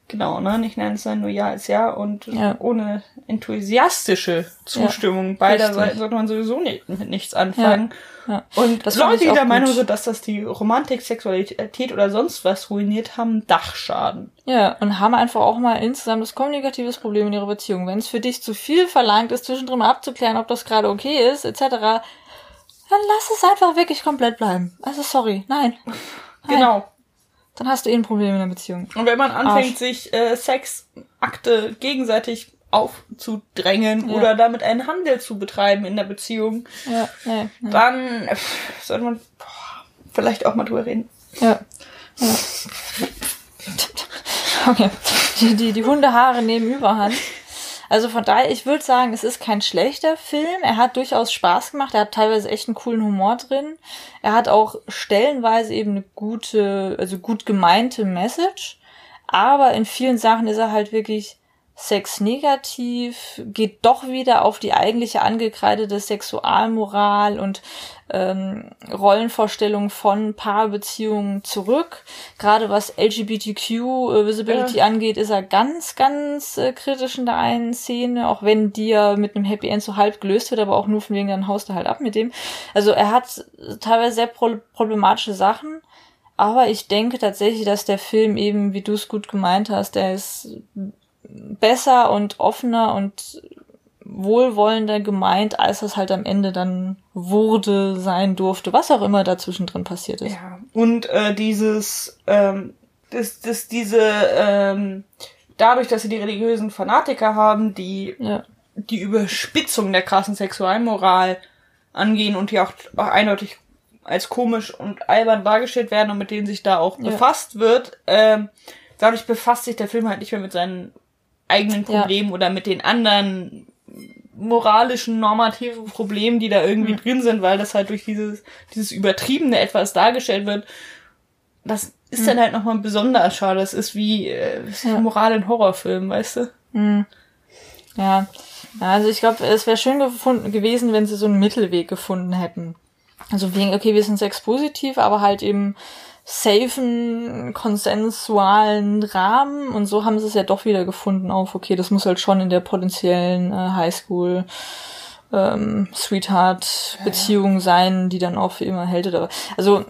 Genau, ne? Nicht Nein sein, nur Ja ist Ja und Ja. ohne enthusiastische Zustimmung beider richtig. Seiten sollte man sowieso nicht, mit nichts anfangen. Ja. Und Das Leute, die der Meinung sind, dass das die Romantik, Sexualität oder sonst was ruiniert haben, Dachschaden. Ja, und haben einfach auch mal insgesamt das kommunikatives Problem in ihrer Beziehung. Wenn es für dich zu viel verlangt ist, zwischendrin mal abzuklären, ob das gerade okay ist, etc., dann lass es einfach wirklich komplett bleiben. Also sorry, nein. Genau. Dann hast du eh ein Problem in der Beziehung. Und wenn man anfängt, Arsch. sich äh, Sexakte gegenseitig aufzudrängen Ja. oder damit einen Handel zu betreiben in der Beziehung, Ja, ja, dann äh, sollte man boah, vielleicht auch mal drüber reden. ja. ja. *laughs* Okay, die, die, die Hundehaare nehmen Überhand. Also von daher, ich würde sagen, es ist kein schlechter Film. Er hat durchaus Spaß gemacht. Er hat teilweise echt einen coolen Humor drin. Er hat auch stellenweise eben eine gute, also gut gemeinte Message. Aber in vielen Sachen ist er halt wirklich sexnegativ, geht doch wieder auf die eigentliche angekreidete Sexualmoral und ähm, Rollenvorstellungen von Paarbeziehungen zurück. Gerade was LGBTQ-Visibility Ja. angeht, ist er ganz, ganz äh, kritisch in der einen Szene, auch wenn die ja mit einem Happy End so halb gelöst wird, aber auch nur von wegen, dann haust du halt ab mit dem. Also er hat teilweise sehr pro problematische Sachen, aber ich denke tatsächlich, dass der Film eben, wie du es gut gemeint hast, der ist besser und offener und wohlwollender gemeint, als es halt am Ende dann wurde, sein durfte, was auch immer dazwischen drin passiert ist. Ja. Und äh, dieses, ähm, das, das, diese, ähm, dadurch, dass sie die religiösen Fanatiker haben, die Ja, die Überspitzung der krassen Sexualmoral angehen und die auch, auch eindeutig als komisch und albern dargestellt werden und mit denen sich da auch Ja. befasst wird, ähm, dadurch befasst sich der Film halt nicht mehr mit seinen eigenen Ja. Problemen oder mit den anderen moralischen, normativen Problemen, die da irgendwie Mhm. drin sind, weil das halt durch dieses, dieses übertriebene etwas dargestellt wird. Das ist dann halt nochmal besonders schade. Das ist wie äh, Mhm. Ja. Moral in Horrorfilmen, weißt du? ja. Ja, Also ich glaube, es wäre schön gefunden gewesen, wenn sie so einen Mittelweg gefunden hätten. Also wegen, okay, wir sind sexpositiv, aber halt eben safen, konsensualen Rahmen und so haben sie es ja doch wieder gefunden auf, okay, das muss halt schon in der potenziellen äh, Highschool ähm, Sweetheart-Beziehung sein, die dann auch für immer hält oder also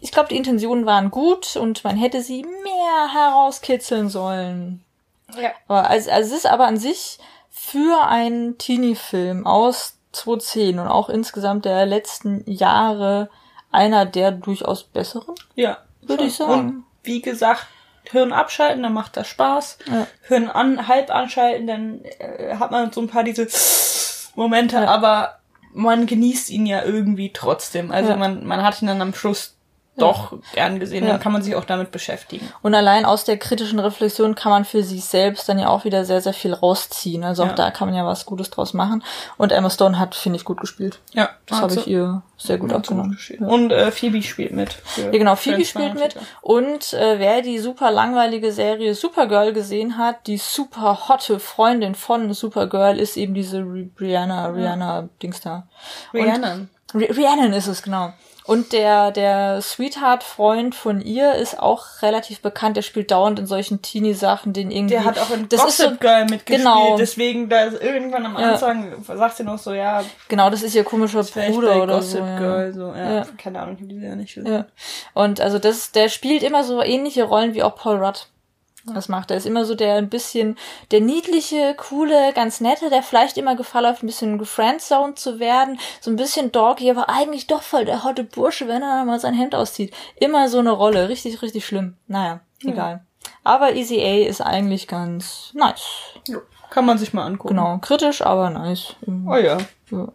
ich glaube, die Intentionen waren gut und man hätte sie mehr herauskitzeln sollen. Ja. Aber also, also es ist aber an sich für einen Teenie-Film aus 2010 und auch insgesamt der letzten Jahre einer der durchaus besseren. Ja. Würde ich sagen. Und wie gesagt, Hirn abschalten, dann macht das Spaß. Ja. Hirn an, halb anschalten, dann äh, hat man so ein paar diese Momente, Ja. aber man genießt ihn ja irgendwie trotzdem. Also Ja. man, man hat ihn dann am Schluss doch gern gesehen, Ja. dann kann man sich auch damit beschäftigen. Und allein aus der kritischen Reflexion kann man für sich selbst dann ja auch wieder sehr, sehr viel rausziehen. Also auch Ja. da kann man ja was Gutes draus machen. Und Emma Stone hat, finde ich, gut gespielt. Ja, Das habe ich ihr sehr gut abgenommen. Ja. Und äh, Phoebe spielt mit. Ja, genau, Phoebe spielt mit. Und äh, wer die super langweilige Serie Supergirl gesehen hat, die super hotte Freundin von Supergirl ist eben diese Ri- Rihanna, Rihanna Dings da. Und- Rhiannon. Ri- Rhiannon ist es, genau. Und der, der Sweetheart-Freund von ihr ist auch relativ bekannt. Der spielt dauernd in solchen Teenie-Sachen, den irgendwie. Der hat auch in das Gossip so, Girl mitgespielt, genau. deswegen da ist irgendwann am Ja. Anfang sagt sie noch so, ja, Genau, das ist ihr komischer Bruder oder Gossip so. Ja. Girl, so, ja, Ja. keine Ahnung, ich habe die ja nicht gesehen. Ja. Und also das, der spielt immer so ähnliche Rollen wie auch Paul Rudd. Das macht er. Ist immer so der ein bisschen, der niedliche, coole, ganz nette, der vielleicht immer Gefahr läuft, ein bisschen gefriendzoned zu werden. So ein bisschen doggy, aber eigentlich doch voll der hotte Bursche, wenn er mal sein Hemd auszieht. Immer so eine Rolle. Richtig, richtig schlimm. Naja, egal. Aber Easy A ist eigentlich ganz nice. Ja. Kann man sich mal angucken. Genau. Kritisch, aber nice. Oh ja. Ja.